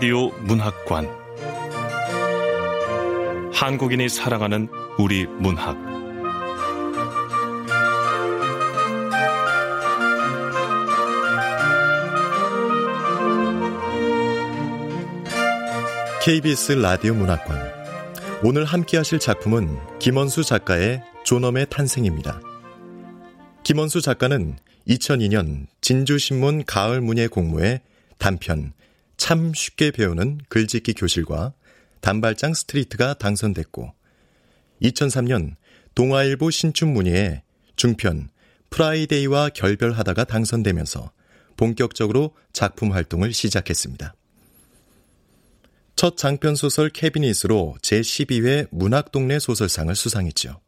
라디오 문학관. 한국인이 사랑하는 우리 문학. KBS 라디오 문학관. 오늘 함께 하실 작품은 김원수 작가의 존엄의 탄생입니다. 김원수 작가는 2002년 진주신문 가을문예 공모에 단편 참 쉽게 배우는 글짓기 교실과 단발장 스트리트가 당선됐고 2003년 동아일보 신춘 문예에 중편 프라이데이와 결별하다가 당선되면서 본격적으로 작품 활동을 시작했습니다. 첫 장편 소설 캐비닛으로 제12회 문학동네 소설상을 수상했죠.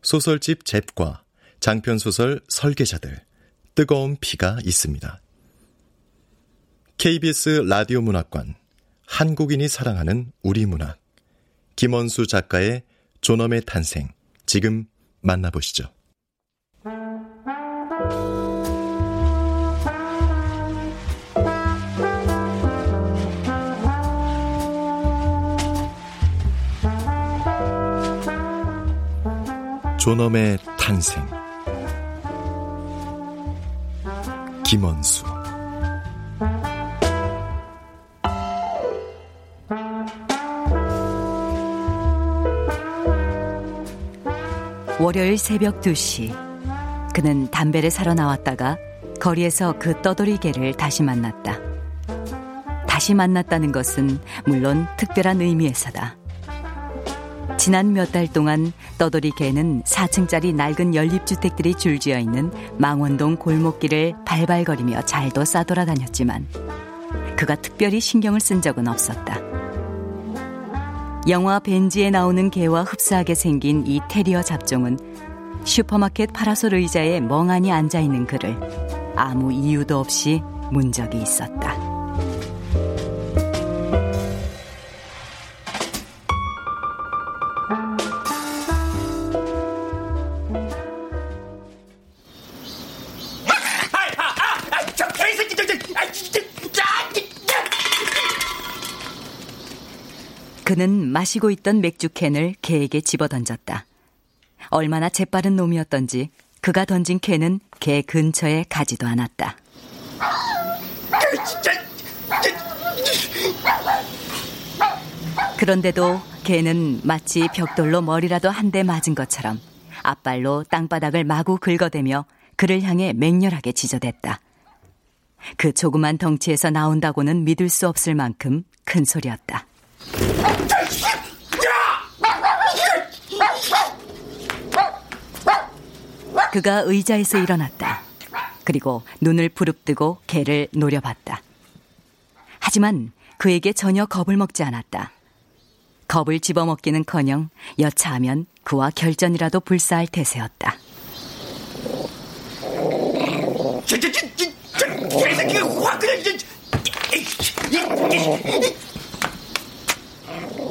소설집 잽과 장편 소설 설계자들, 뜨거운 피가 있습니다. KBS 라디오 문학관, 한국인이 사랑하는 우리 문학, 김원수 작가의 존엄의 탄생, 지금 만나보시죠. 존엄의 탄생. 김원수 월요일 새벽 2시 그는 담배를 사러 나왔다가 거리에서 그 떠돌이개를 다시 만났다. 다시 만났다는 것은 물론 특별한 의미에서다. 지난 몇 달 동안 떠돌이 개는 4층짜리 낡은 연립주택들이 줄지어 있는 망원동 골목길을 발발거리며 잘도 싸돌아다녔지만 그가 특별히 신경을 쓴 적은 없었다. 영화 벤지에 나오는 개와 흡사하게 생긴 이 테리어 잡종은 슈퍼마켓 파라솔 의자에 멍하니 앉아 있는 그를 아무 이유도 없이 문 적이 있었다. 마시고 있던 맥주캔을 개에게 집어던졌다. 얼마나 재빠른 놈이었던지 그가 던진 캔은 개 근처에 가지도 않았다. 그런데도 개는 마치 벽돌로 머리라도 한 대 맞은 것처럼 앞발로 땅바닥을 마구 긁어대며 그를 향해 맹렬하게 지저댔다. 그 조그만 덩치에서 나온다고는 믿을 수 없을 만큼 큰 소리였다. 그가 의자에서 일어났다. 그리고 눈을 부릅뜨고 개를 노려봤다. 하지만 그에게 전혀 겁을 먹지 않았다. 겁을 집어먹기는 커녕 여차하면 그와 결전이라도 불사할 태세였다.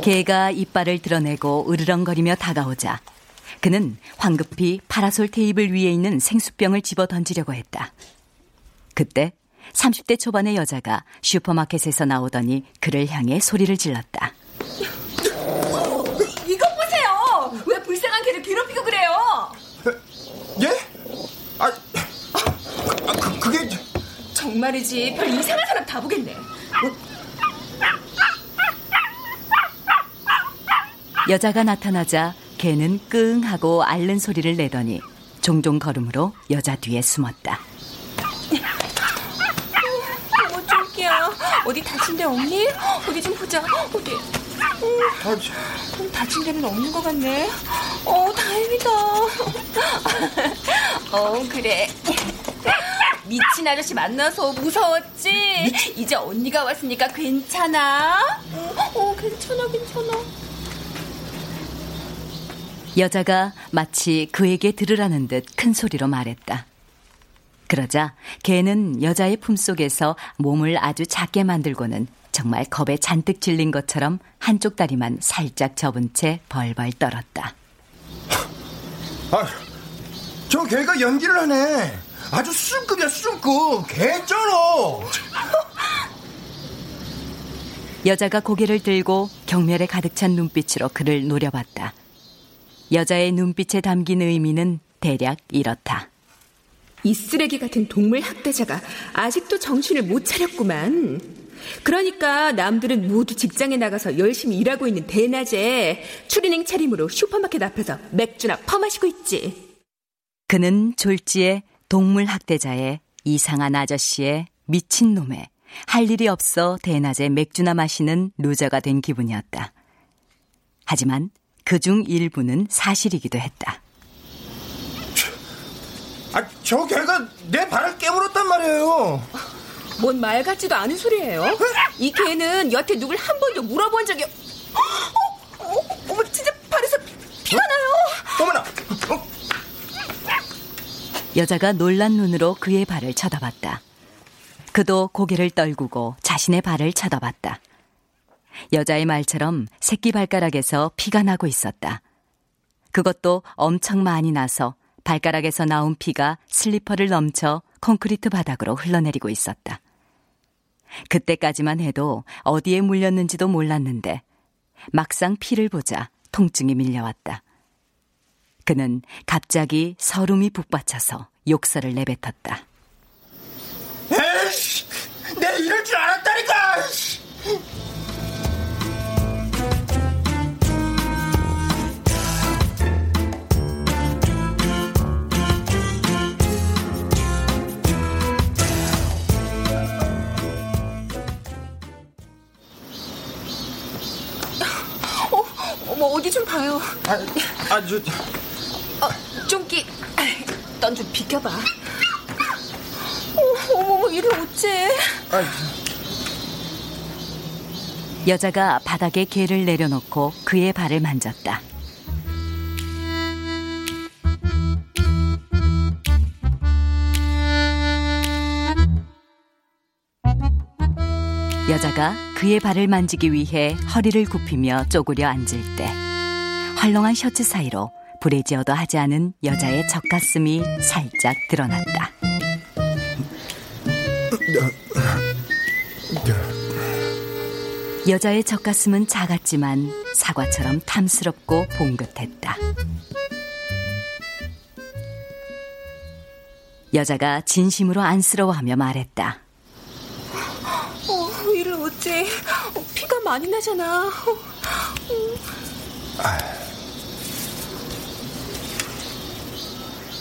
개가 이빨을 드러내고 으르렁거리며 다가오자 그는 황급히 파라솔 테이블 위에 있는 생수병을 집어 던지려고 했다. 그때 30대 초반의 여자가 슈퍼마켓에서 나오더니 그를 향해 소리를 질렀다. 이것 보세요! 왜 불쌍한 개를 괴롭히고 그래요? 예? 아, 아 그, 그게... 정말이지 별 이상한 사람 다 보겠네. 여자가 나타나자 개는 끙 하고 앓는 소리를 내더니 종종 걸음으로 여자 뒤에 숨었다. 어머 쫄기야 어디 다친 데 없니? 어디 좀 보자. 어디? 음, 다친 데는 없는 것 같네. 어 다행이다. 어 그래. 미친 아저씨 만나서 무서웠지? 이제 언니가 왔으니까 괜찮아? 어, 어 괜찮아 괜찮아. 여자가 마치 그에게 들으라는 듯 큰 소리로 말했다. 그러자 개는 여자의 품속에서 몸을 아주 작게 만들고는 정말 겁에 잔뜩 질린 것처럼 한쪽 다리만 살짝 접은 채 벌벌 떨었다. 아, 저 개가 연기를 하네. 아주 수준급이야, 수준급. 개쩔어. 여자가 고개를 들고 경멸에 가득 찬 눈빛으로 그를 노려봤다. 여자의 눈빛에 담긴 의미는 대략 이렇다. 이 쓰레기 같은 동물 학대자가 아직도 정신을 못 차렸구만. 그러니까 남들은 모두 직장에 나가서 열심히 일하고 있는 대낮에 추리닝 차림으로 슈퍼마켓 앞에서 맥주나 퍼마시고 있지. 그는 졸지에 동물 학대자의 이상한 아저씨의 미친놈의 할 일이 없어 대낮에 맥주나 마시는 loser가 된 기분이었다. 하지만 그 중 일부는 사실이기도 했다. 아, 저 개가 내 발을 깨물었단 말이에요. 뭔 말 같지도 않은 소리예요. 이 개는 여태 누굴 한 번도 물어본 적이 없... 어, 어, 어머, 진짜 발에서 피 가 나요. 어머나. 어? 여자가 놀란 눈으로 그의 발을 쳐다봤다. 그도 고개를 떨구고 자신의 발을 쳐다봤다. 여자의 말처럼 새끼 발가락에서 피가 나고 있었다. 그것도 엄청 많이 나서 발가락에서 나온 피가 슬리퍼를 넘쳐 콘크리트 바닥으로 흘러내리고 있었다. 그때까지만 해도 어디에 물렸는지도 몰랐는데 막상 피를 보자 통증이 밀려왔다. 그는 갑자기 서름이 북받쳐서 욕설을 내뱉었다. 에이씨, 내 이럴 줄 알았 어머, 어디 좀 봐요. 아, 아, 저, 어, 쫑끼, 넌좀 비켜봐. 어, 어머머, 이를 어째? 아, 여자가 바닥에 개를 내려놓고 그의 발을 만졌다. 여자가 그의 발을 만지기 위해 허리를 굽히며 쪼그려 앉을 때 헐렁한 셔츠 사이로 브래지어도 하지 않은 여자의 젖가슴이 살짝 드러났다. 여자의 젖가슴은 작았지만 사과처럼 탐스럽고 봉긋했다. 여자가 진심으로 안쓰러워하며 말했다. 어, 어째? 어, 피가 많이 나잖아. 어,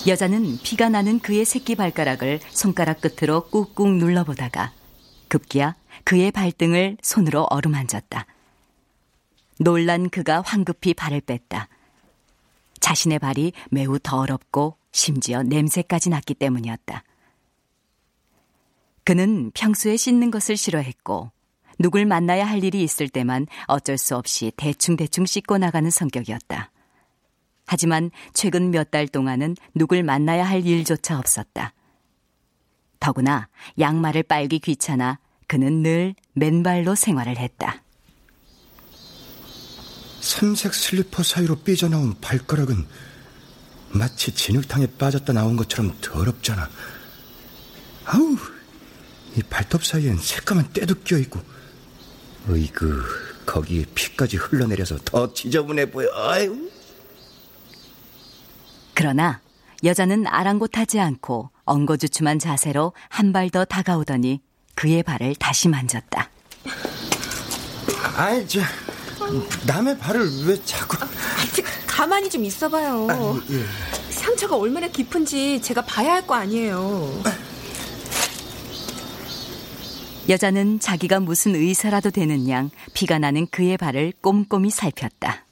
여자는 피가 나는 그의 새끼 발가락을 손가락 끝으로 꾹꾹 눌러보다가 급기야 그의 발등을 손으로 어루만졌다. 놀란 그가 황급히 발을 뺐다. 자신의 발이 매우 더럽고 심지어 냄새까지 났기 때문이었다. 그는 평소에 씻는 것을 싫어했고 누굴 만나야 할 일이 있을 때만 어쩔 수 없이 대충대충 씻고 나가는 성격이었다. 하지만 최근 몇 달 동안은 누굴 만나야 할 일조차 없었다. 더구나 양말을 빨기 귀찮아 그는 늘 맨발로 생활을 했다. 삼색 슬리퍼 사이로 삐져나온 발가락은 마치 진흙탕에 빠졌다 나온 것처럼 더럽잖아. 아우, 이 발톱 사이엔 새까만 때도 껴있고, 어이구, 거기에 피까지 흘러내려서 더 지저분해 보여. 아유. 그러나 여자는 아랑곳하지 않고 엉거주춤한 자세로 한 발 더 다가오더니 그의 발을 다시 만졌다. 아이, 저, 남의 발을 왜 자꾸. 아직 가만히 좀 있어봐요. 아, 예. 상처가 얼마나 깊은지 제가 봐야 할 거 아니에요. 여자는 자기가 무슨 의사라도 되는 양 피가 나는 그의 발을 꼼꼼히 살폈다.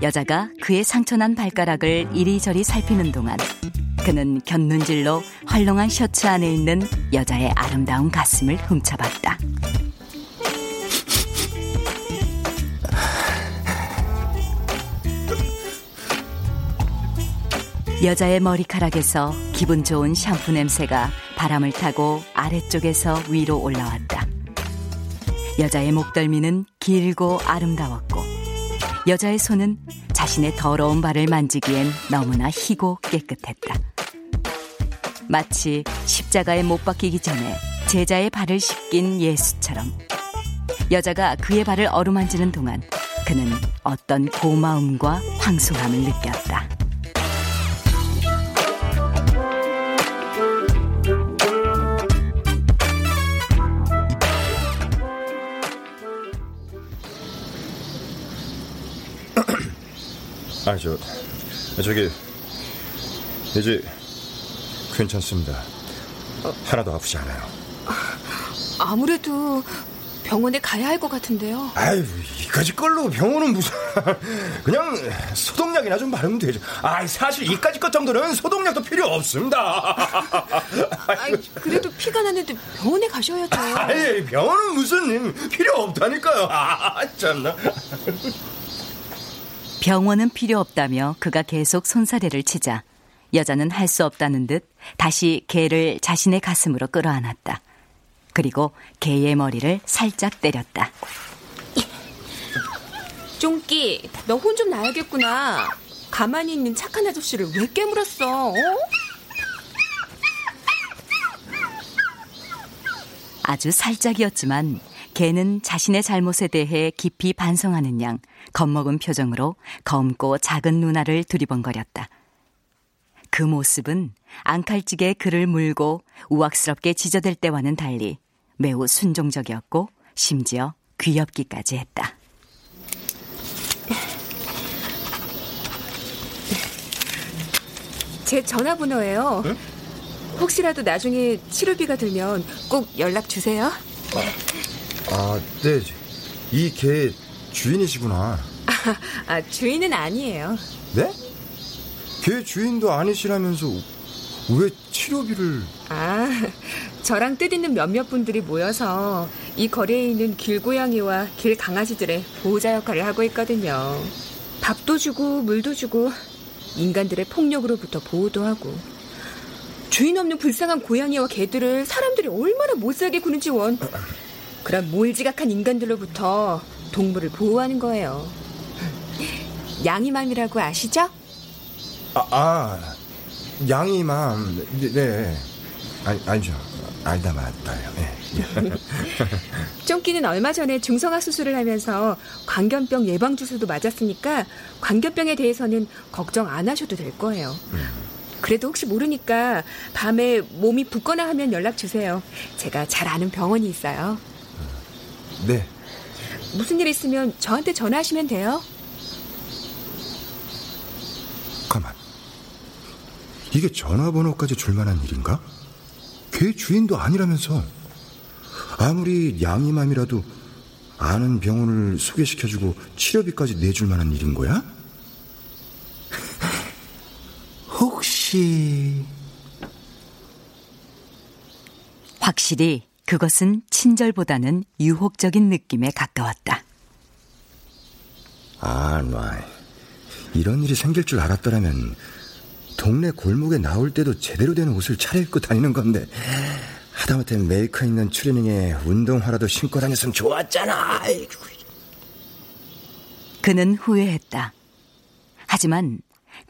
여자가 그의 상처난 발가락을 이리저리 살피는 동안 그는 곁눈질로 헐렁한 셔츠 안에 있는 여자의 아름다운 가슴을 훔쳐봤다. 여자의 머리카락에서 기분 좋은 샴푸 냄새가 바람을 타고 아래쪽에서 위로 올라왔다. 여자의 목덜미는 길고 아름다웠고 여자의 손은 자신의 더러운 발을 만지기엔 너무나 희고 깨끗했다. 마치 십자가에 못 박히기 전에 제자의 발을 씻긴 예수처럼 여자가 그의 발을 어루만지는 동안 그는 어떤 고마움과 황송함을 느꼈다. 아, 저, 저기, 이제 괜찮습니다. 하나도 아프지 않아요. 아무래도 병원에 가야 할 것 같은데요. 아유, 이까지 걸로 병원은 무슨. 그냥 소독약이나 좀 바르면 되죠. 아 사실 이까지 것 정도는 소독약도 필요 없습니다. 아이, 그래도 피가 나는데 병원에 가셔야죠. 아이, 병원은 무슨 필요 없다니까요. 아, 참나. 병원은 필요 없다며 그가 계속 손사래를 치자 여자는 할 수 없다는 듯 다시 개를 자신의 가슴으로 끌어안았다. 그리고 개의 머리를 살짝 때렸다. 쫑끼, 너 혼 좀 나야겠구나. 가만히 있는 착한 아저씨를 왜 깨물었어? 어? 아주 살짝이었지만 개는 자신의 잘못에 대해 깊이 반성하는 양 겁먹은 표정으로 검고 작은 누나를 두리번거렸다. 그 모습은 앙칼찌게 그를 물고 우악스럽게 지저댈 때와는 달리 매우 순종적이었고 심지어 귀엽기까지 했다. 제 전화번호예요. 응? 혹시라도 나중에 치료비가 들면 꼭 연락 주세요. 아, 네. 이개 주인이시구나. 아, 아, 주인은 아니에요. 네? 개 주인도 아니시라면서 왜 치료비를... 아, 저랑 뜻있는 몇몇 분들이 모여서 이 거리에 있는 길고양이와 길강아지들의 보호자 역할을 하고 있거든요. 밥도 주고 물도 주고 인간들의 폭력으로부터 보호도 하고 주인 없는 불쌍한 고양이와 개들을 사람들이 얼마나 못살게 구는지 원 그런 몰지각한 인간들로부터 동물을 보호하는 거예요. 양이맘이라고 아시죠? 아, 아 양이맘... 네, 네. 아니, 아니죠. 알다 맞다요. 네. 쫑끼는 얼마 전에 중성화 수술을 하면서 광견병 예방 주사도 맞았으니까 광견병에 대해서는 걱정 안 하셔도 될 거예요. 그래도 혹시 모르니까 밤에 몸이 붓거나 하면 연락 주세요. 제가 잘 아는 병원이 있어요. 네. 무슨 일 있으면 저한테 전화하시면 돼요. 가만. 이게 전화번호까지 줄 만한 일인가? 개 주인도 아니라면서. 아무리 양이맘이라도 아는 병원을 소개시켜주고 치료비까지 내줄 만한 일인 거야? 혹시... 확실히 그것은 친절보다는 유혹적인 느낌에 가까웠다. 아, 나 이런 일이 생길 줄 알았더라면 동네 골목에 나올 때도 제대로 된 옷을 차려입고 다니는 건데 하다못해 메이커 있는 추리닝에 운동화라도 신고 다녔으면 좋았잖아. 아이고. 그는 후회했다. 하지만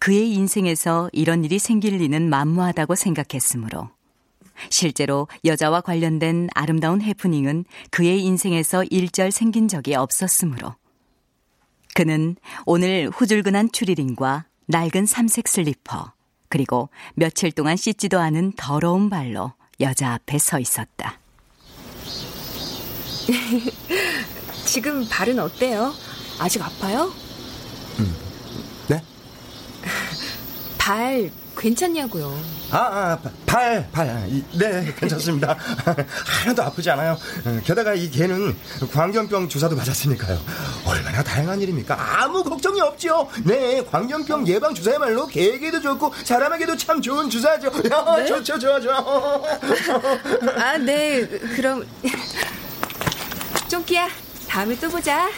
그의 인생에서 이런 일이 생길 리는 만무하다고 생각했으므로 실제로 여자와 관련된 아름다운 해프닝은 그의 인생에서 일절 생긴 적이 없었으므로 그는 오늘 후줄근한 추리닝과 낡은 삼색 슬리퍼 그리고 며칠 동안 씻지도 않은 더러운 발로 여자 앞에 서 있었다. 지금 발은 어때요? 아직 아파요? 네? 발 괜찮냐고요. 아, 아, 발, 발. 이, 네, 괜찮습니다. 하나도 아프지 않아요. 게다가 이 개는 광견병 주사도 맞았으니까요. 얼마나 다양한 일입니까? 아무 걱정이 없죠. 네, 광견병 예방 주사야말로 개에게도 좋고 사람에게도 참 좋은 주사죠. 야, 네? 좋죠, 좋아, 좋아. 아, 네. 그럼 쫑끼야, 다음에 또 보자.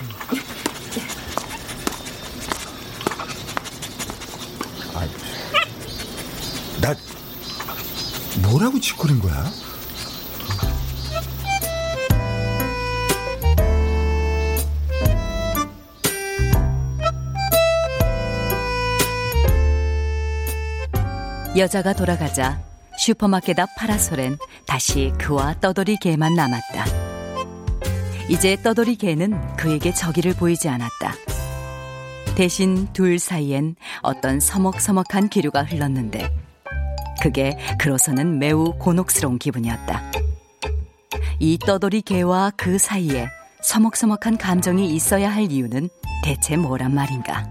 뭐라고 짓거린 거야? 여자가 돌아가자 슈퍼마켓 앞 파라솔엔 다시 그와 떠돌이 개만 남았다. 이제 떠돌이 개는 그에게 저기를 보이지 않았다. 대신 둘 사이엔 어떤 서먹서먹한 기류가 흘렀는데 그게 그로서는 매우 곤혹스러운 기분이었다. 이 떠돌이 개와 그 사이에 서먹서먹한 감정이 있어야 할 이유는 대체 뭐란 말인가?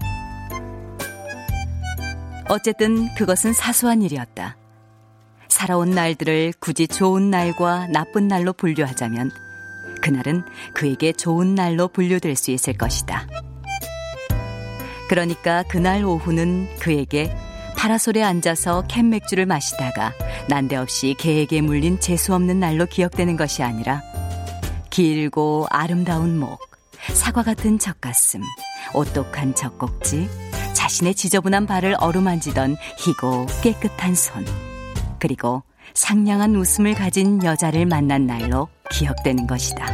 어쨌든 그것은 사소한 일이었다. 살아온 날들을 굳이 좋은 날과 나쁜 날로 분류하자면 그날은 그에게 좋은 날로 분류될 수 있을 것이다. 그러니까 그날 오후는 그에게 파라솔에 앉아서 캔 맥주를 마시다가 난데없이 개에게 물린 재수없는 날로 기억되는 것이 아니라 길고 아름다운 목, 사과 같은 젖가슴, 오똑한 젖꼭지, 자신의 지저분한 발을 어루만지던 희고 깨끗한 손, 그리고 상냥한 웃음을 가진 여자를 만난 날로 기억되는 것이다.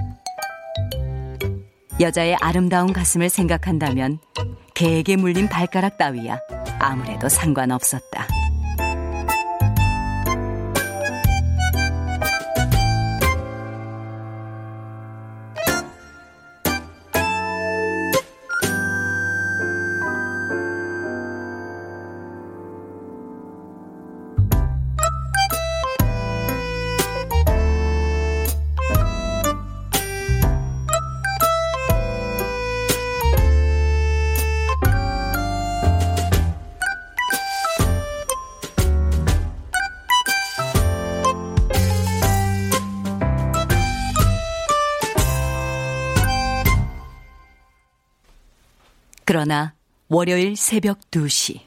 여자의 아름다운 가슴을 생각한다면 개에게 물린 발가락 따위야 아무래도 상관없었다. 그러나 월요일 새벽 2시.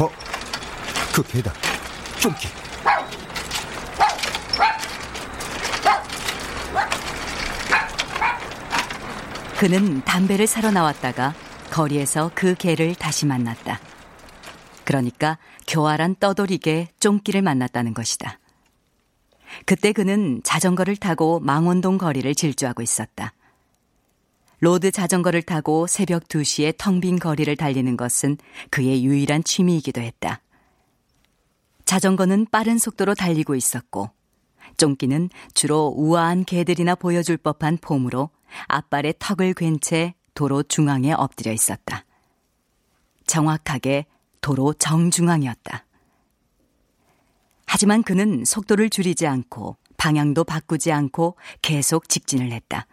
어? 그 개다. 쫑기. 그는 담배를 사러 나왔다가 거리에서 그 개를 다시 만났다. 그러니까 교활한 떠돌이개 쫑기를 만났다는 것이다. 그때 그는 자전거를 타고 망원동 거리를 질주하고 있었다. 로드 자전거를 타고 새벽 2시에 텅 빈 거리를 달리는 것은 그의 유일한 취미이기도 했다. 자전거는 빠른 속도로 달리고 있었고, 쫑기는 주로 우아한 개들이나 보여줄 법한 폼으로 앞발에 턱을 괜 채 도로 중앙에 엎드려 있었다. 정확하게 도로 정중앙이었다. 하지만 그는 속도를 줄이지 않고 방향도 바꾸지 않고 계속 직진을 했다.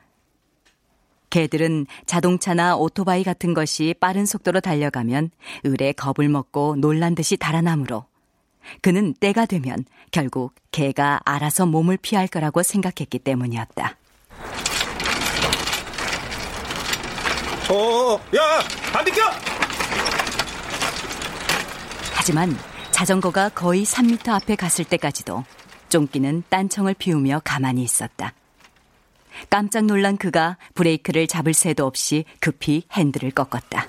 개들은 자동차나 오토바이 같은 것이 빠른 속도로 달려가면 을에 겁을 먹고 놀란 듯이 달아나므로 그는 때가 되면 결국 개가 알아서 몸을 피할 거라고 생각했기 때문이었다. 어, 야, 안 비켜! 하지만 자전거가 거의 3미터 앞에 갔을 때까지도 쫑기는 딴청을 피우며 가만히 있었다. 깜짝 놀란 그가 브레이크를 잡을 새도 없이 급히 핸들을 꺾었다.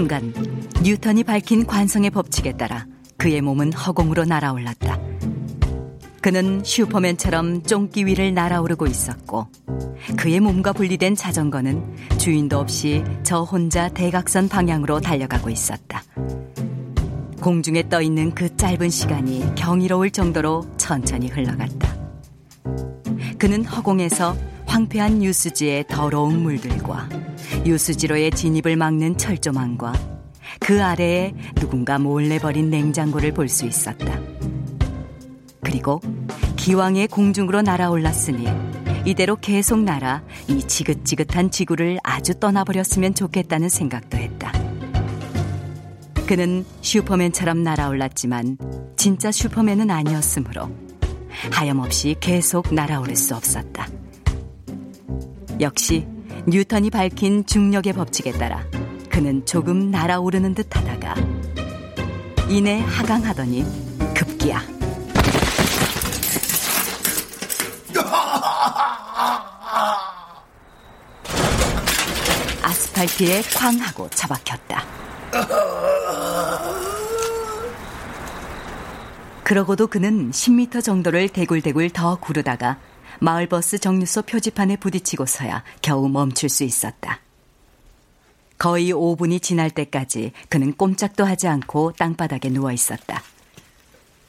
순간 뉴턴이 밝힌 관성의 법칙에 따라 그의 몸은 허공으로 날아올랐다. 그는 슈퍼맨처럼 쫑기 위를 날아오르고 있었고 그의 몸과 분리된 자전거는 주인도 없이 저 혼자 대각선 방향으로 달려가고 있었다. 공중에 떠 있는 그 짧은 시간이 경이로울 정도로 천천히 흘러갔다. 그는 허공에서 황폐한 유수지의 더러운 물들과 유수지로의 진입을 막는 철조망과 그 아래에 누군가 몰래 버린 냉장고를 볼 수 있었다. 그리고 기왕에 공중으로 날아올랐으니 이대로 계속 날아 이 지긋지긋한 지구를 아주 떠나버렸으면 좋겠다는 생각도 했다. 그는 슈퍼맨처럼 날아올랐지만 진짜 슈퍼맨은 아니었으므로 하염없이 계속 날아오를 수 없었다. 역시 뉴턴이 밝힌 중력의 법칙에 따라 그는 조금 날아오르는 듯 하다가 이내 하강하더니 급기야. 아스팔트에 쾅 하고 처박혔다. 그러고도 그는 10미터 정도를 대굴대굴 더 구르다가 마을버스 정류소 표지판에 부딪히고서야 겨우 멈출 수 있었다. 거의 5분이 지날 때까지 그는 꼼짝도 하지 않고 땅바닥에 누워 있었다.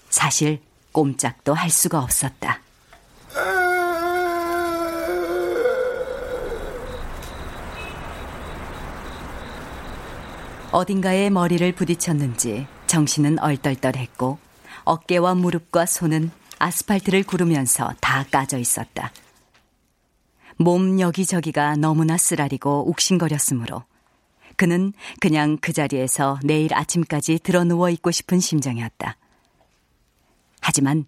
사실 꼼짝도 할 수가 없었다. 어딘가에 머리를 부딪혔는지 정신은 얼떨떨했고 어깨와 무릎과 손은 아스팔트를 구르면서 다 까져 있었다. 몸 여기저기가 너무나 쓰라리고 욱신거렸으므로 그는 그냥 그 자리에서 내일 아침까지 드러 누워 있고 싶은 심정이었다. 하지만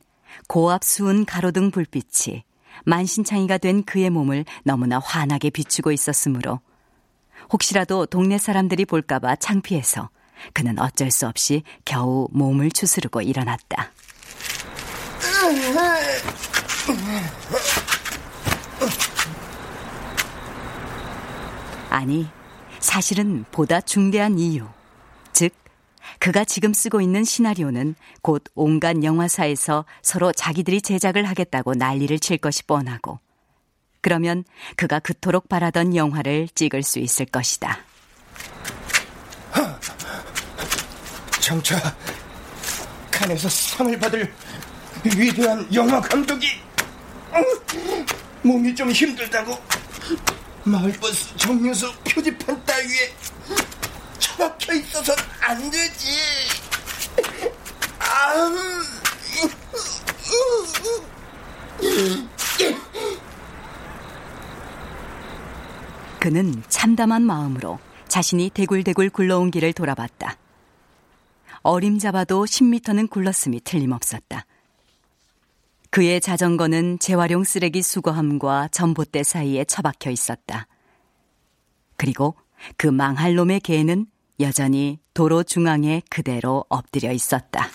고압 수은 가로등 불빛이 만신창이가 된 그의 몸을 너무나 환하게 비추고 있었으므로 혹시라도 동네 사람들이 볼까봐 창피해서 그는 어쩔 수 없이 겨우 몸을 추스르고 일어났다. 아니, 사실은 보다 중대한 이유. 즉, 그가 지금 쓰고 있는 시나리오는 곧 온갖 영화사에서 서로 자기들이 제작을 하겠다고 난리를 칠 것이 뻔하고, 그러면 그가 그토록 바라던 영화를 찍을 수 있을 것이다. 장차 칸에서 상을 받을 위대한 영화 감독이 몸이 좀 힘들다고 마을버스 정류소 표지판 따위에 처박혀 있어선 안 되지. 그는 참담한 마음으로 자신이 대굴대굴 굴러온 길을 돌아봤다. 어림잡아도 10미터는 굴렀음이 틀림없었다. 그의 자전거는 재활용 쓰레기 수거함과 전봇대 사이에 처박혀 있었다. 그리고 그 망할 놈의 개는 여전히 도로 중앙에 그대로 엎드려 있었다.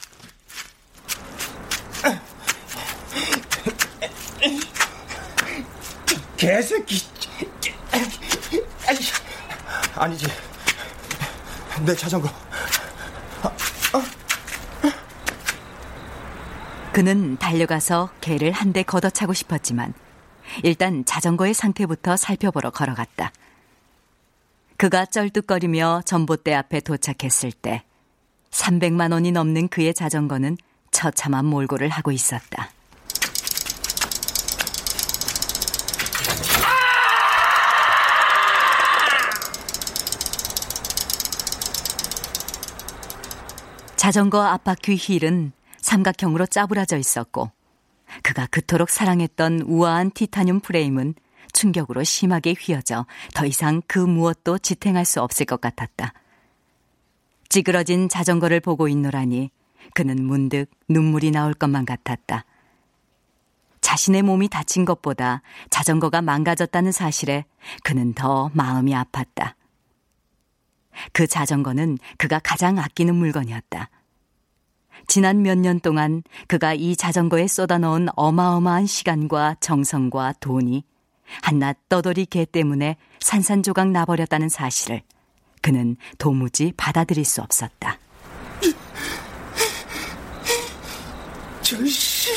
개새끼. 아니지. 내 자전거. 그는 달려가서 개를 한 대 걷어차고 싶었지만 일단 자전거의 상태부터 살펴보러 걸어갔다. 그가 쩔뚝거리며 전봇대 앞에 도착했을 때 300만 원이 넘는 그의 자전거는 처참한 몰골을 하고 있었다. 자전거 앞바퀴 휠은 삼각형으로 짜부라져 있었고 그가 그토록 사랑했던 우아한 티타늄 프레임은 충격으로 심하게 휘어져 더 이상 그 무엇도 지탱할 수 없을 것 같았다. 찌그러진 자전거를 보고 있노라니 그는 문득 눈물이 나올 것만 같았다. 자신의 몸이 다친 것보다 자전거가 망가졌다는 사실에 그는 더 마음이 아팠다. 그 자전거는 그가 가장 아끼는 물건이었다. 지난 몇 년 동안 그가 이 자전거에 쏟아넣은 어마어마한 시간과 정성과 돈이 한낱 떠돌이 개 때문에 산산조각 나버렸다는 사실을 그는 도무지 받아들일 수 없었다. 저씨.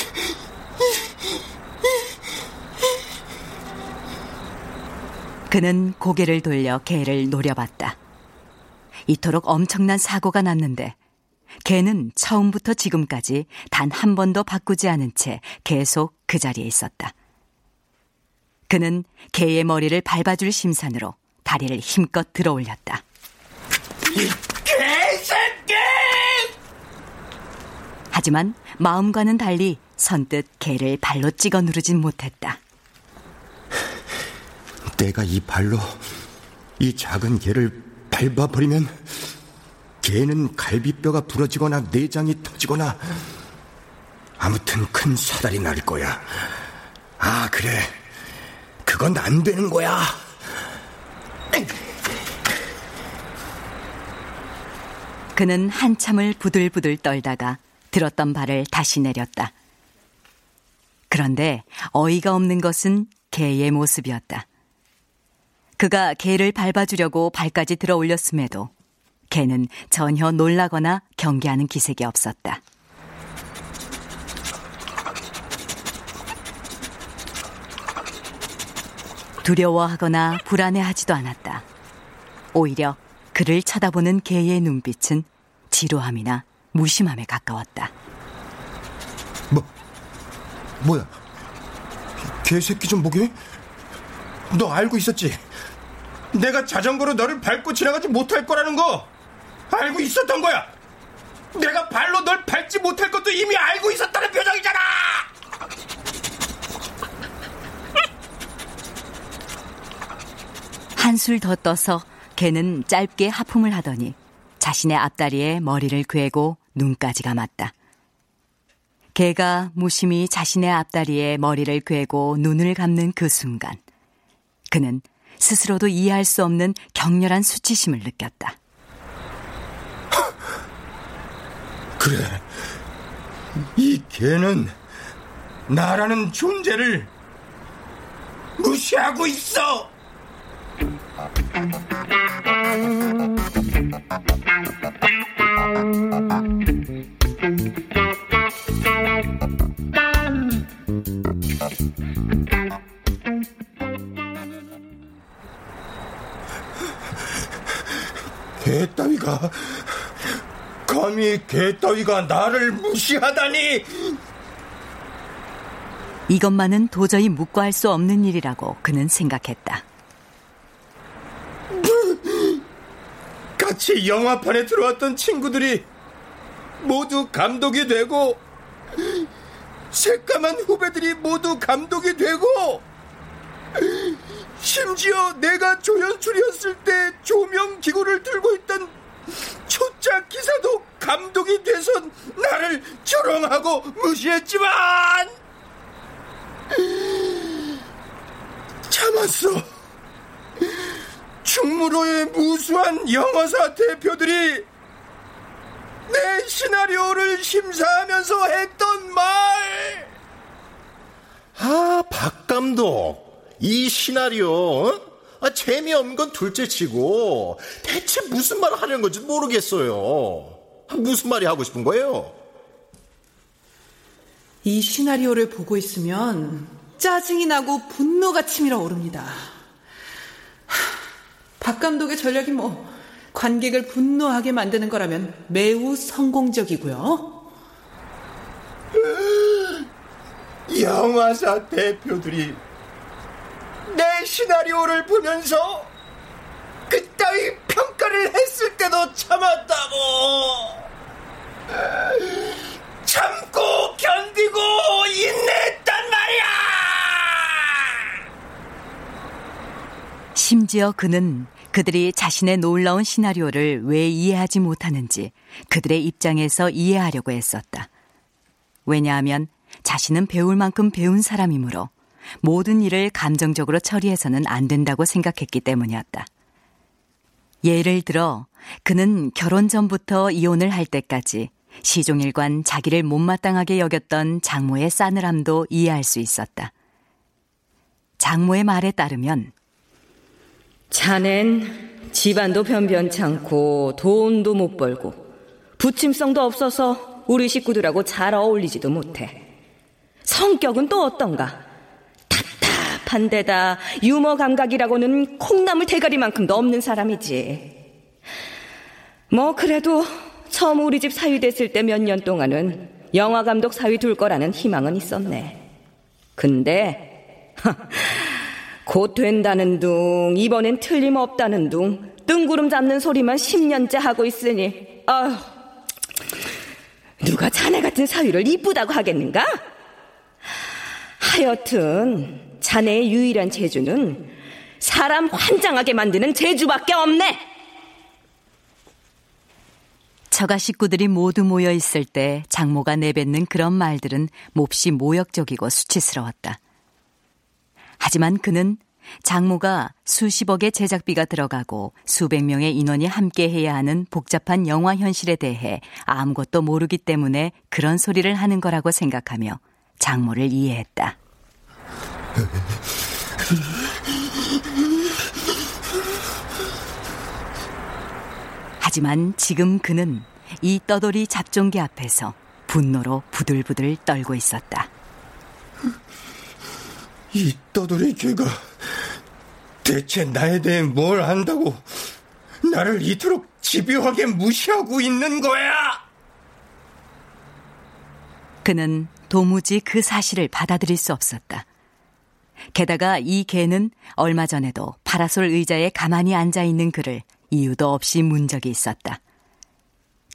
그는 고개를 돌려 개를 노려봤다. 이토록 엄청난 사고가 났는데 개는 처음부터 지금까지 단 한 번도 바꾸지 않은 채 계속 그 자리에 있었다. 그는 개의 머리를 밟아줄 심산으로 다리를 힘껏 들어 올렸다. 이 개새끼! 하지만 마음과는 달리 선뜻 개를 발로 찍어 누르진 못했다. 내가 이 발로 이 작은 개를 밟아버리면 개는 갈비뼈가 부러지거나 내장이 터지거나 아무튼 큰 사달이 날 거야. 아, 그래. 그건 안 되는 거야. 그는 한참을 부들부들 떨다가 들었던 발을 다시 내렸다. 그런데 어이가 없는 것은 개의 모습이었다. 그가 개를 밟아주려고 발까지 들어 올렸음에도 개는 전혀 놀라거나 경계하는 기색이 없었다. 두려워하거나 불안해하지도 않았다. 오히려 그를 쳐다보는 개의 눈빛은 지루함이나 무심함에 가까웠다. 뭐, 뭐야? 개새끼 좀 보게? 너 알고 있었지? 내가 자전거로 너를 밟고 지나가지 못할 거라는 거 알고 있었던 거야. 내가 발로 널 밟지 못할 것도 이미 알고 있었다는 표정이잖아. 한술 더 떠서 개는 짧게 하품을 하더니 자신의 앞다리에 머리를 괴고 눈까지 감았다. 개가 무심히 자신의 앞다리에 머리를 괴고 눈을 감는 그 순간 그는 스스로도 이해할 수 없는 격렬한 수치심을 느꼈다. 그래. 이 개는 나라는 존재를 무시하고 있어. 개 따위가 감히 개 따위가 나를 무시하다니 이것만은 도저히 묵과할 수 없는 일이라고 그는 생각했다. 같이 영화판에 들어왔던 친구들이 모두 감독이 되고 새까만 후배들이 모두 감독이 되고 심지어 내가 조연출이었을 때 조명 기구를 들고 있던 초짜 기사도 감독이 돼서 나를 조롱하고 무시했지만 참았어. 충무로의 무수한 영화사 대표들이 내 시나리오를 심사하면서 했던 말. 아, 박 감독. 이 시나리오, 아, 재미없는 건 둘째 치고, 대체 무슨 말을 하려는 건지 모르겠어요. 무슨 말이 하고 싶은 거예요? 이 시나리오를 보고 있으면 짜증이 나고 분노가 치밀어 오릅니다. 박 감독의 전략이 뭐 관객을 분노하게 만드는 거라면 매우 성공적이고요. 영화사 대표들이 내 시나리오를 보면서 그따위 평가를 했을 때도 참았다고. 참고 견디고 인내했단 말이야! 심지어 그는 그들이 자신의 놀라운 시나리오를 왜 이해하지 못하는지 그들의 입장에서 이해하려고 했었다. 왜냐하면 자신은 배울 만큼 배운 사람이므로 모든 일을 감정적으로 처리해서는 안 된다고 생각했기 때문이었다. 예를 들어 그는 결혼 전부터 이혼을 할 때까지 시종일관 자기를 못마땅하게 여겼던 장모의 싸늘함도 이해할 수 있었다. 장모의 말에 따르면 자넨 집안도 변변찮고 돈도 못 벌고 부침성도 없어서 우리 식구들하고 잘 어울리지도 못해. 성격은 또 어떤가? 답답한 데다 유머 감각이라고는 콩나물 대가리만큼도 없는 사람이지. 뭐 그래도 처음 우리 집 사위 됐을 때 몇 년 동안은 영화 감독 사위 둘 거라는 희망은 있었네. 근데 곧 된다는 둥, 이번엔 틀림없다는 둥, 뜬구름 잡는 소리만 10년째 하고 있으니, 아휴, 누가 자네 같은 사위를 이쁘다고 하겠는가? 하여튼, 자네의 유일한 재주는 사람 환장하게 만드는 재주밖에 없네! 처가 식구들이 모두 모여 있을 때 장모가 내뱉는 그런 말들은 몹시 모욕적이고 수치스러웠다. 하지만 그는 장모가 수십억의 제작비가 들어가고 수백 명의 인원이 함께 해야 하는 복잡한 영화 현실에 대해 아무것도 모르기 때문에 그런 소리를 하는 거라고 생각하며 장모를 이해했다. 하지만 지금 그는 이 떠돌이 잡종개 앞에서 분노로 부들부들 떨고 있었다. 이 떠돌이 개가 대체 나에 대해 뭘 안다고 나를 이토록 집요하게 무시하고 있는 거야! 그는 도무지 그 사실을 받아들일 수 없었다. 게다가 이 개는 얼마 전에도 파라솔 의자에 가만히 앉아 있는 그를 이유도 없이 문 적이 있었다.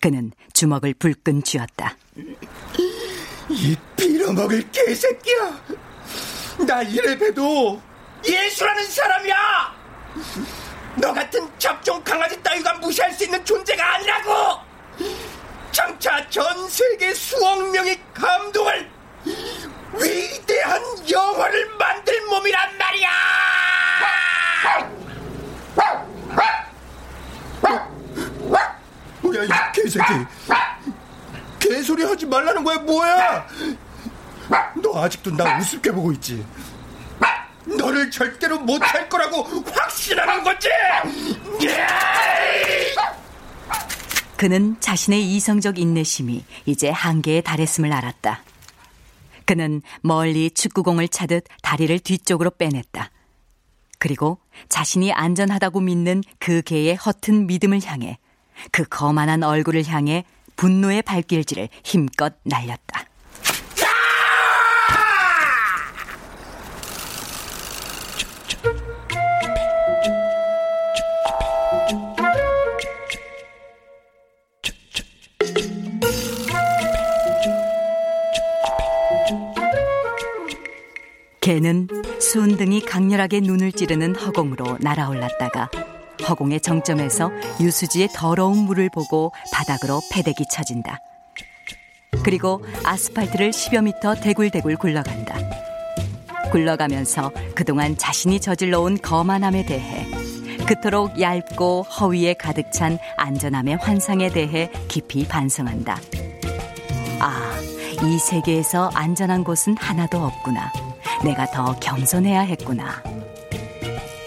그는 주먹을 불끈 쥐었다. 이 빌어먹을 개새끼야! 나 이래 봬도 예수라는 사람이야! 너 같은 잡종 강아지 따위가 무시할 수 있는 존재가 아니라고! 장차 전 세계 수억 명의 감동을 위대한 영화를 만들 몸이란 말이야! 뭐야, 이 개새끼. 개소리 하지 말라는 거야, 뭐야? 너 아직도 나 우습게 보고 있지? 너를 절대로 못 할 거라고 확신하는 거지? 그는 자신의 이성적 인내심이 이제 한계에 달했음을 알았다. 그는 멀리 축구공을 차듯 다리를 뒤쪽으로 빼냈다. 그리고 자신이 안전하다고 믿는 그 개의 허튼 믿음을 향해 그 거만한 얼굴을 향해 분노의 발길질을 힘껏 날렸다. 개는 순등이 강렬하게 눈을 찌르는 허공으로 날아올랐다가 허공의 정점에서 유수지의 더러운 물을 보고 바닥으로 패대기 쳐진다. 그리고 아스팔트를 10여 미터 대굴대굴 굴러간다. 굴러가면서 그동안 자신이 저질러 온 거만함에 대해 그토록 얇고 허위에 가득 찬 안전함의 환상에 대해 깊이 반성한다. 아, 이 세계에서 안전한 곳은 하나도 없구나. 내가 더 겸손해야 했구나.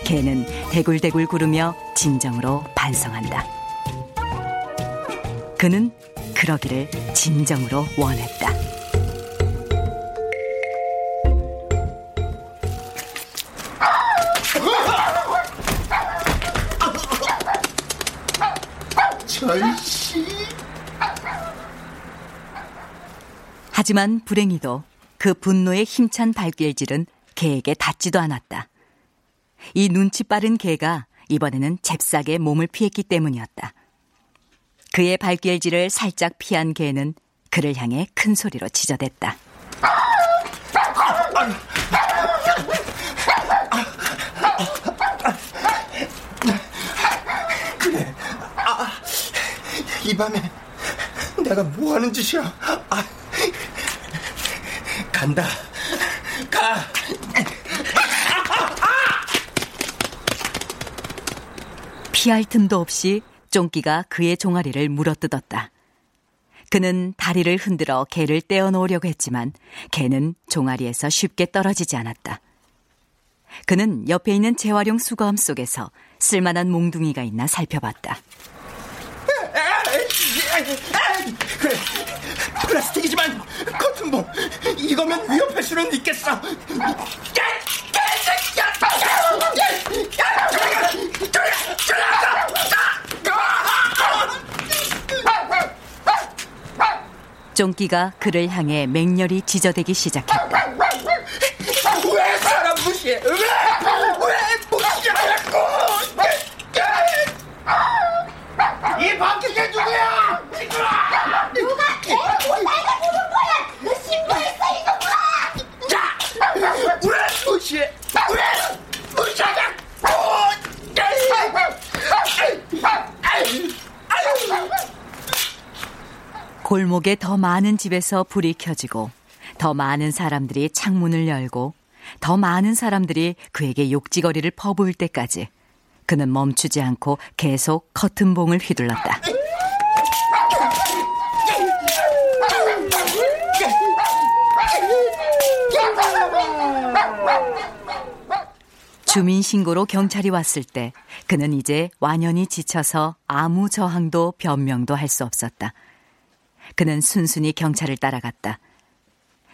개는 대굴대굴 구르며 진정으로 반성한다. 그는 그러기를 진정으로 원했다. 절씨. 하지만 불행히도 그 분노의 힘찬 발길질은 개에게 닿지도 않았다. 이 눈치 빠른 개가 이번에는 잽싸게 몸을 피했기 때문이었다. 그의 발길질을 살짝 피한 개는 그를 향해 큰 소리로 지저댔다. 그래. 아, 이 밤에 내가 뭐 하는 짓이야? 아, 간다. 가. 피할 틈도 없이 쫑끼가 그의 종아리를 물어뜯었다. 그는 다리를 흔들어 개를 떼어놓으려고 했지만 개는 종아리에서 쉽게 떨어지지 않았다. 그는 옆에 있는 재활용 수거함 속에서 쓸만한 몽둥이가 있나 살펴봤다. 플라스틱이지만 커튼볼 이거면 위협할 수는 있겠어. 쫑끼가 그를 향해 맹렬히 지저대기 시작했다. 왜 사람 무시해? 왜? 왜 무시하냐고? 이 밖에 개 누구야? 누가 개? 내가 누군 거야? 너 신고했어 이거 자, 왜 무시해? 왜 무시하냐고? 골목에 더 많은 집에서 불이 켜지고 더 많은 사람들이 창문을 열고 더 많은 사람들이 그에게 욕지거리를 퍼부을 때까지 그는 멈추지 않고 계속 커튼봉을 휘둘렀다. 주민신고로 경찰이 왔을 때 그는 이제 완연히 지쳐서 아무 저항도 변명도 할 수 없었다. 그는 순순히 경찰을 따라갔다.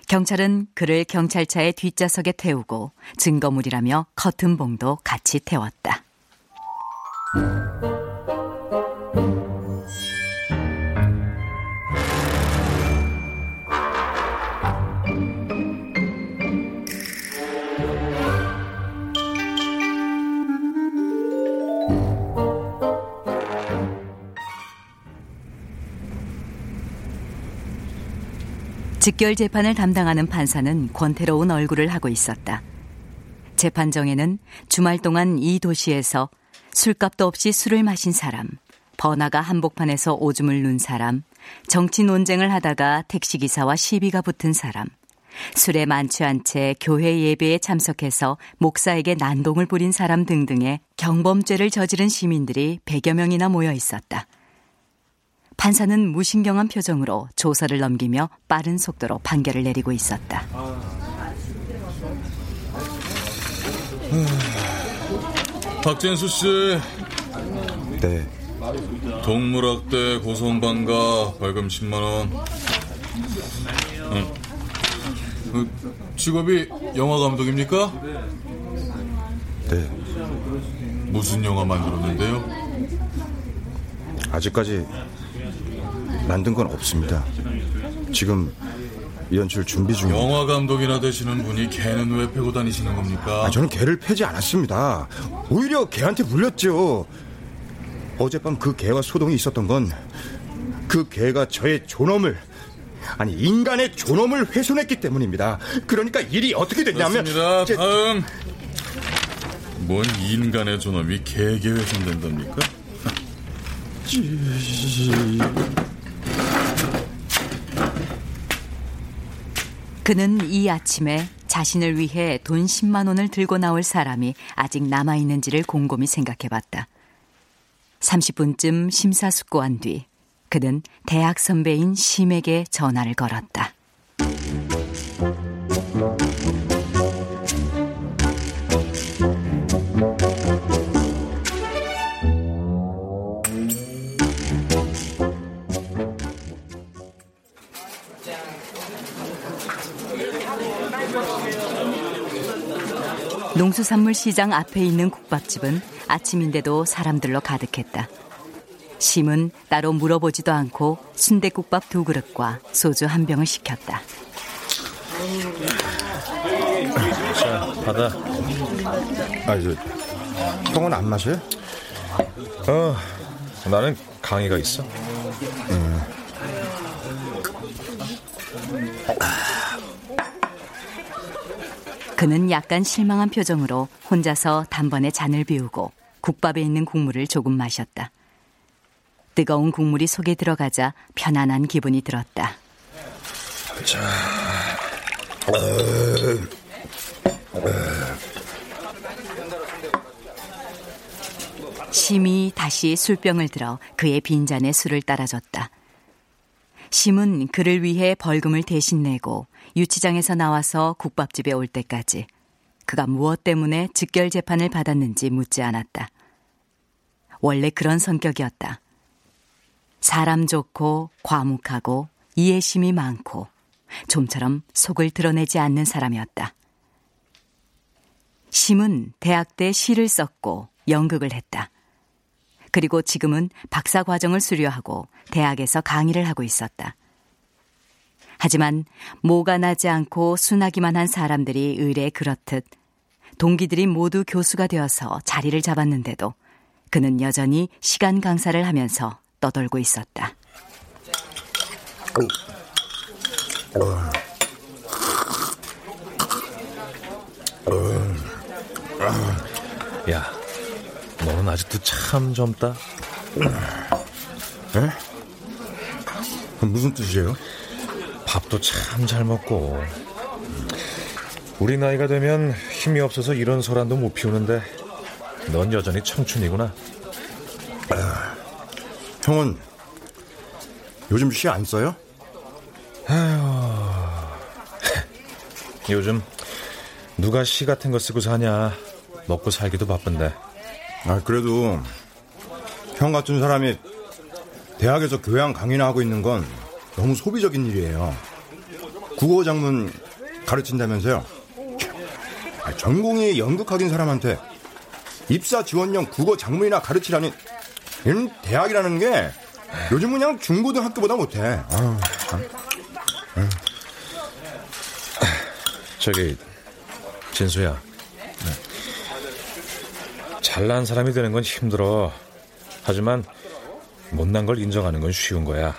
경찰은 그를 경찰차의 뒷좌석에 태우고 증거물이라며 커튼봉도 같이 태웠다. 직결 재판을 담당하는 판사는 권태로운 얼굴을 하고 있었다. 재판정에는 주말 동안 이 도시에서 술값도 없이 술을 마신 사람, 번화가 한복판에서 오줌을 눈 사람, 정치 논쟁을 하다가 택시기사와 시비가 붙은 사람, 술에 만취한 채 교회 예배에 참석해서 목사에게 난동을 부린 사람 등등의 경범죄를 저지른 시민들이 100여 명이나 모여 있었다. 판사는 무신경한 표정으로 조서를 넘기며 빠른 속도로 판결을 내리고 있었다. 박진수 씨. 네. 동물학대 고소방가 벌금 10만 원. 응. 그 직업이 영화 감독입니까? 네. 무슨 영화 만들었는데요? 아직까지 만든 건 없습니다. 지금 연출 준비 중입니다. 영화 감독이나 되시는 분이 개는 왜 패고 다니시는 겁니까? 아, 저는 개를 패지 않았습니다. 오히려 개한테 물렸죠. 어젯밤 그 개와 소동이 있었던 건 그 개가 저의 존엄을 아니 인간의 존엄을 훼손했기 때문입니다. 그러니까 일이 어떻게 됐냐면 그렇습니다. 제- 다음. 뭔 인간의 존엄이 개개 훼손된답니까? 그는 이 아침에 자신을 위해 돈 10만 원을 들고 나올 사람이 아직 남아 있는지를 곰곰이 생각해 봤다. 30분쯤 심사숙고한 뒤 그는 대학 선배인 심에게 전화를 걸었다. 농수산물 시장 앞에 있는 국밥집은 아침인데도 사람들로 가득했다. 심은 따로 물어보지도 않고 순대국밥 두 그릇과 소주 한 병을 시켰다. 자, 받아. 아, 저, 형은 안 마셔요? 어, 나는 강의가 있어. 그는 약간 실망한 표정으로 혼자서 단번에 잔을 비우고 국밥에 있는 국물을 조금 마셨다. 뜨거운 국물이 속에 들어가자 편안한 기분이 들었다. 심이 다시 술병을 들어 그의 빈잔에 술을 따라줬다. 심은 그를 위해 벌금을 대신 내고 유치장에서 나와서 국밥집에 올 때까지 그가 무엇 때문에 즉결 재판을 받았는지 묻지 않았다. 원래 그런 성격이었다. 사람 좋고 과묵하고 이해심이 많고 좀처럼 속을 드러내지 않는 사람이었다. 심은 대학 때 시를 썼고 연극을 했다. 그리고 지금은 박사 과정을 수료하고 대학에서 강의를 하고 있었다. 하지만 모가 나지 않고 순하기만 한 사람들이 의례 그렇듯 동기들이 모두 교수가 되어서 자리를 잡았는데도 그는 여전히 시간 강사를 하면서 떠돌고 있었다. 야, 너는 아직도 참 젊다. 에? 무슨 뜻이에요? 밥도 참 잘 먹고. 우리 나이가 되면 힘이 없어서 이런 소란도 못 피우는데 넌 여전히 청춘이구나. 형은 요즘 시 안 써요? 요즘 누가 시 같은 거 쓰고 사냐? 먹고 살기도 바쁜데. 아, 그래도 형 같은 사람이 대학에서 교양 강의나 하고 있는 건 너무 소비적인 일이에요. 국어 장문 가르친다면서요? 아, 전공이 연극학인 사람한테 입사 지원용 국어 장문이나 가르치라니 이런 대학이라는 게 요즘 그냥 중고등학교보다 못해. 참. 아유. 저기 진수야. 네. 잘난 사람이 되는 건 힘들어. 하지만 못난 걸 인정하는 건 쉬운 거야.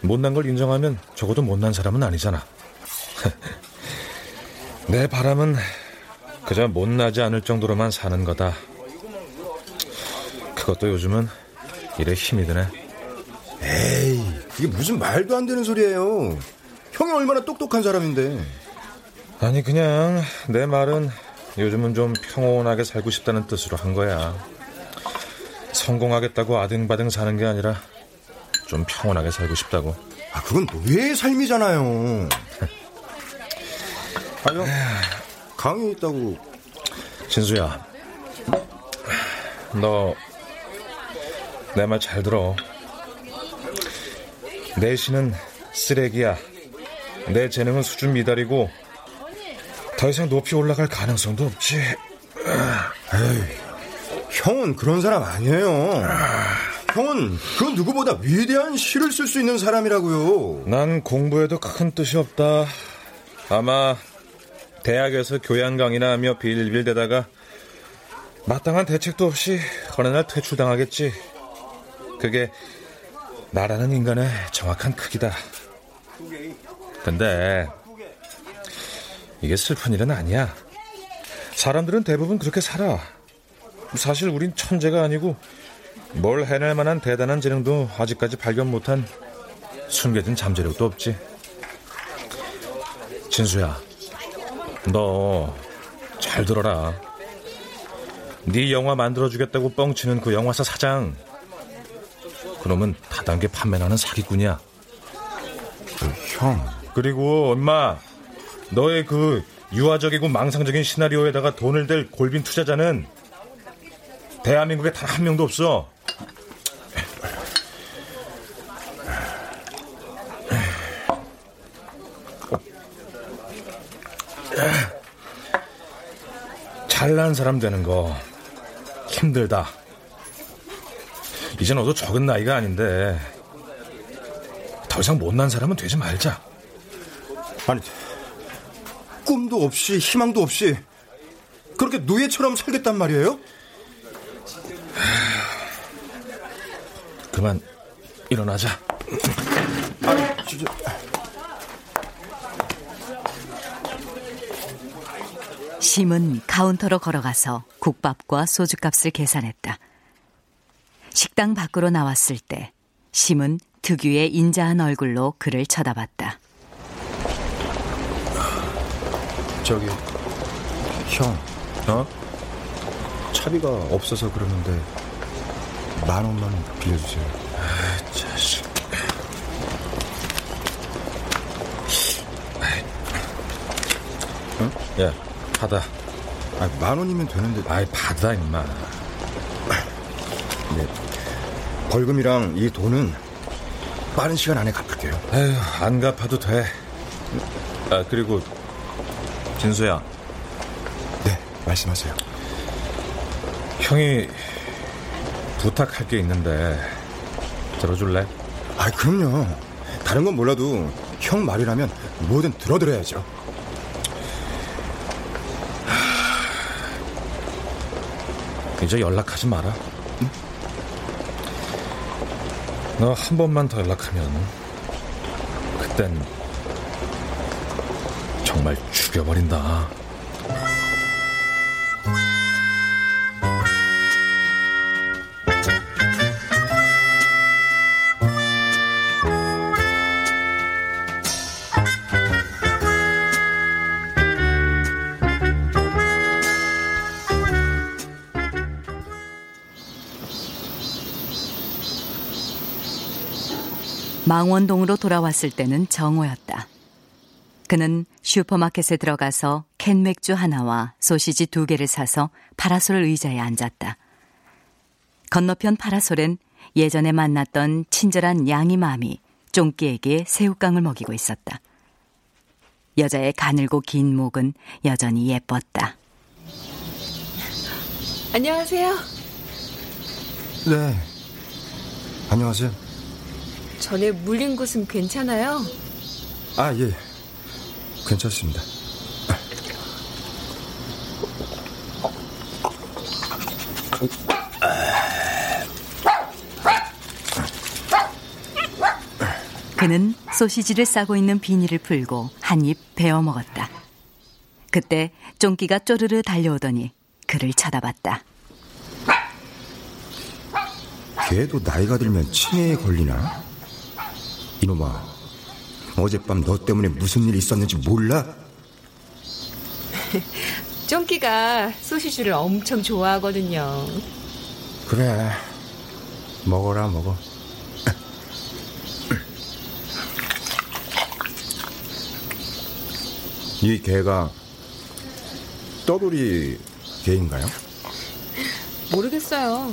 못난 걸 인정하면 적어도 못난 사람은 아니잖아. 내 바람은 그저 못나지 않을 정도로만 사는 거다. 그것도 요즘은 일에 힘이 드네. 에이, 이게 무슨 말도 안 되는 소리예요. 형이 얼마나 똑똑한 사람인데. 아니 그냥 내 말은 요즘은 좀 평온하게 살고 싶다는 뜻으로 한 거야. 성공하겠다고 아등바등 사는 게 아니라 좀 평온하게 살고 싶다고. 아, 그건 노예의 삶이잖아요. 아, 형, 강의 있다고. 진수야, 너 내 말 잘 들어. 내신은 쓰레기야. 내 재능은 수준 미달이고 더 이상 높이 올라갈 가능성도 없지. 에이, 형은 그런 사람 아니에요. 형은 그 누구보다 위대한 시를 쓸 수 있는 사람이라고요. 난 공부에도 큰 뜻이 없다. 아마 대학에서 교양 강의나 하며 빌빌대다가 마땅한 대책도 없이 어느 날 퇴출당하겠지. 그게 나라는 인간의 정확한 크기다. 근데 이게 슬픈 일은 아니야. 사람들은 대부분 그렇게 살아. 사실 우린 천재가 아니고 뭘 해낼 만한 대단한 재능도 아직까지 발견 못한 숨겨진 잠재력도 없지. 진수야, 너 잘 들어라. 네 영화 만들어주겠다고 뻥치는 그 영화사 사장. 그놈은 다단계 판매나는 사기꾼이야. 그, 형. 그리고 엄마, 너의 그 유화적이고 망상적인 시나리오에다가 돈을 댈 골빈 투자자는 대한민국에 단 한 명도 없어. 잘난 사람 되는 거 힘들다. 이제 너도 적은 나이가 아닌데 더 이상 못난 사람은 되지 말자. 아니, 꿈도 없이 희망도 없이 그렇게 노예처럼 살겠단 말이에요? 그만 일어나자. 아, 진짜. 심은 카운터로 걸어가서 국밥과 소주값을 계산했다. 식당 밖으로 나왔을 때 심은 특유의 인자한 얼굴로 그를 쳐다봤다. 저기 형, 어? 차비가 없어서 그러는데 만 원만 빌려주세요. 아, 자식. 응? 야, 받아. 아, 만 원이면 되는데. 아이, 받아, 임마. 네. 벌금이랑 이 돈은 빠른 시간 안에 갚을게요. 에휴, 안 갚아도 돼. 아, 그리고, 진수야. 네, 말씀하세요. 형이 부탁할 게 있는데, 들어줄래? 아, 그럼요. 다른 건 몰라도 형 말이라면 뭐든 들어드려야죠. 이제 연락하지 마라. 응? 너한 번만 더 연락하면 그땐 정말 죽여버린다. 망원동으로 돌아왔을 때는 정오였다. 그는 슈퍼마켓에 들어가서 캔 맥주 하나와 소시지 두 개를 사서 파라솔 의자에 앉았다. 건너편 파라솔엔 예전에 만났던 친절한 양이맘이 쫑끼에게 새우깡을 먹이고 있었다. 여자의 가늘고 긴 목은 여전히 예뻤다. 안녕하세요. 네. 안녕하세요. 전에 물린 곳은 괜찮아요? 아, 예. 괜찮습니다. 그는 소시지를 싸고 있는 비닐을 풀고 한 입 베어 먹었다. 그때 쫑끼가 쪼르르 달려오더니 그를 쳐다봤다. 걔도 나이가 들면 치매에 걸리나? 이놈아, 어젯밤 너 때문에 무슨 일 있었는지 몰라? 쫑끼가 소시지를 엄청 좋아하거든요. 그래, 먹어라, 먹어. 이 개가 떠돌이 개인가요? 모르겠어요.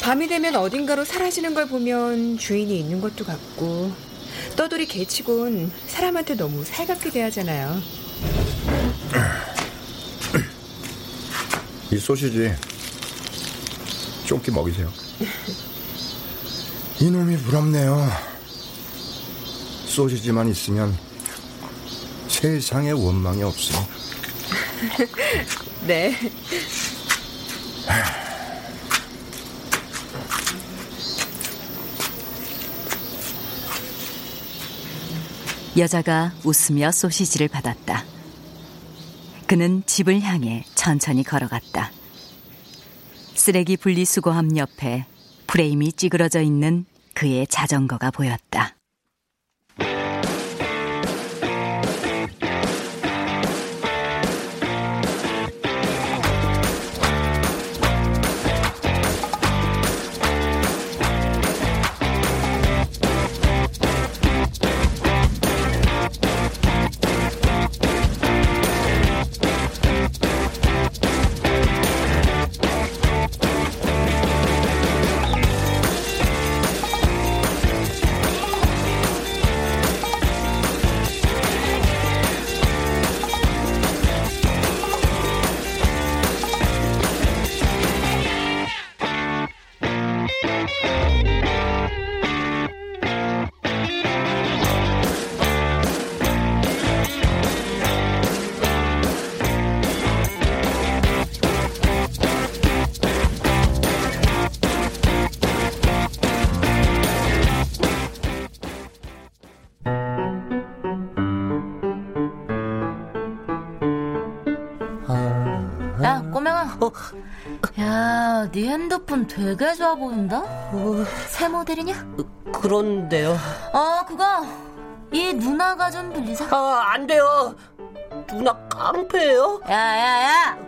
밤이 되면 어딘가로 사라지는 걸 보면 주인이 있는 것도 같고 떠돌이 개치곤 사람한테 너무 살갑게 대하잖아요. 이 소시지 쫑끼 먹이세요. 이놈이 부럽네요. 소시지만 있으면 세상에 원망이 없어. 네. 여자가 웃으며 소시지를 받았다. 그는 집을 향해 천천히 걸어갔다. 쓰레기 분리수거함 옆에 프레임이 찌그러져 있는 그의 자전거가 보였다. 되게 좋아 보인다? 새 모델이냐? 그런데요. 어, 그거. 이 누나가 좀 빌리자. 아, 안 돼요. 누나 깡패예요? 야, 야, 야.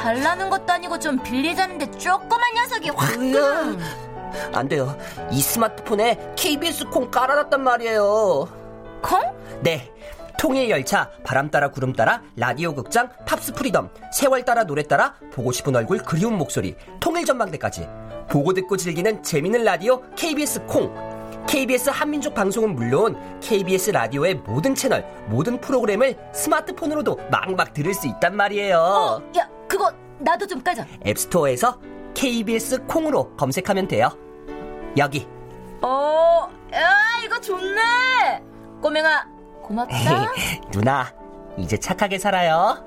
달라는 것도 아니고 좀 빌리자는데 조그만 녀석이 확. 으아, 안 돼요. 이 스마트폰에 KBS 콩 깔아놨단 말이에요. 콩? 네. 통일 열차, 바람 따라 구름 따라, 라디오 극장, Pops Freedom, 세월 따라 노래 따라, 보고 싶은 얼굴 그리운 목소리, 통일 전망대까지. 보고 듣고 즐기는 재미있는 라디오 KBS 콩. KBS 한민족 방송은 물론 KBS 라디오의 모든 채널, 모든 프로그램을 스마트폰으로도 막막 들을 수 있단 말이에요. 어, 야, 그거 나도 좀 까자. 앱스토어에서 KBS 콩으로 검색하면 돼요. 여기. 어, 야, 이거 좋네. 꼬맹아, 고맙다. 누나, 이제 착하게 살아요.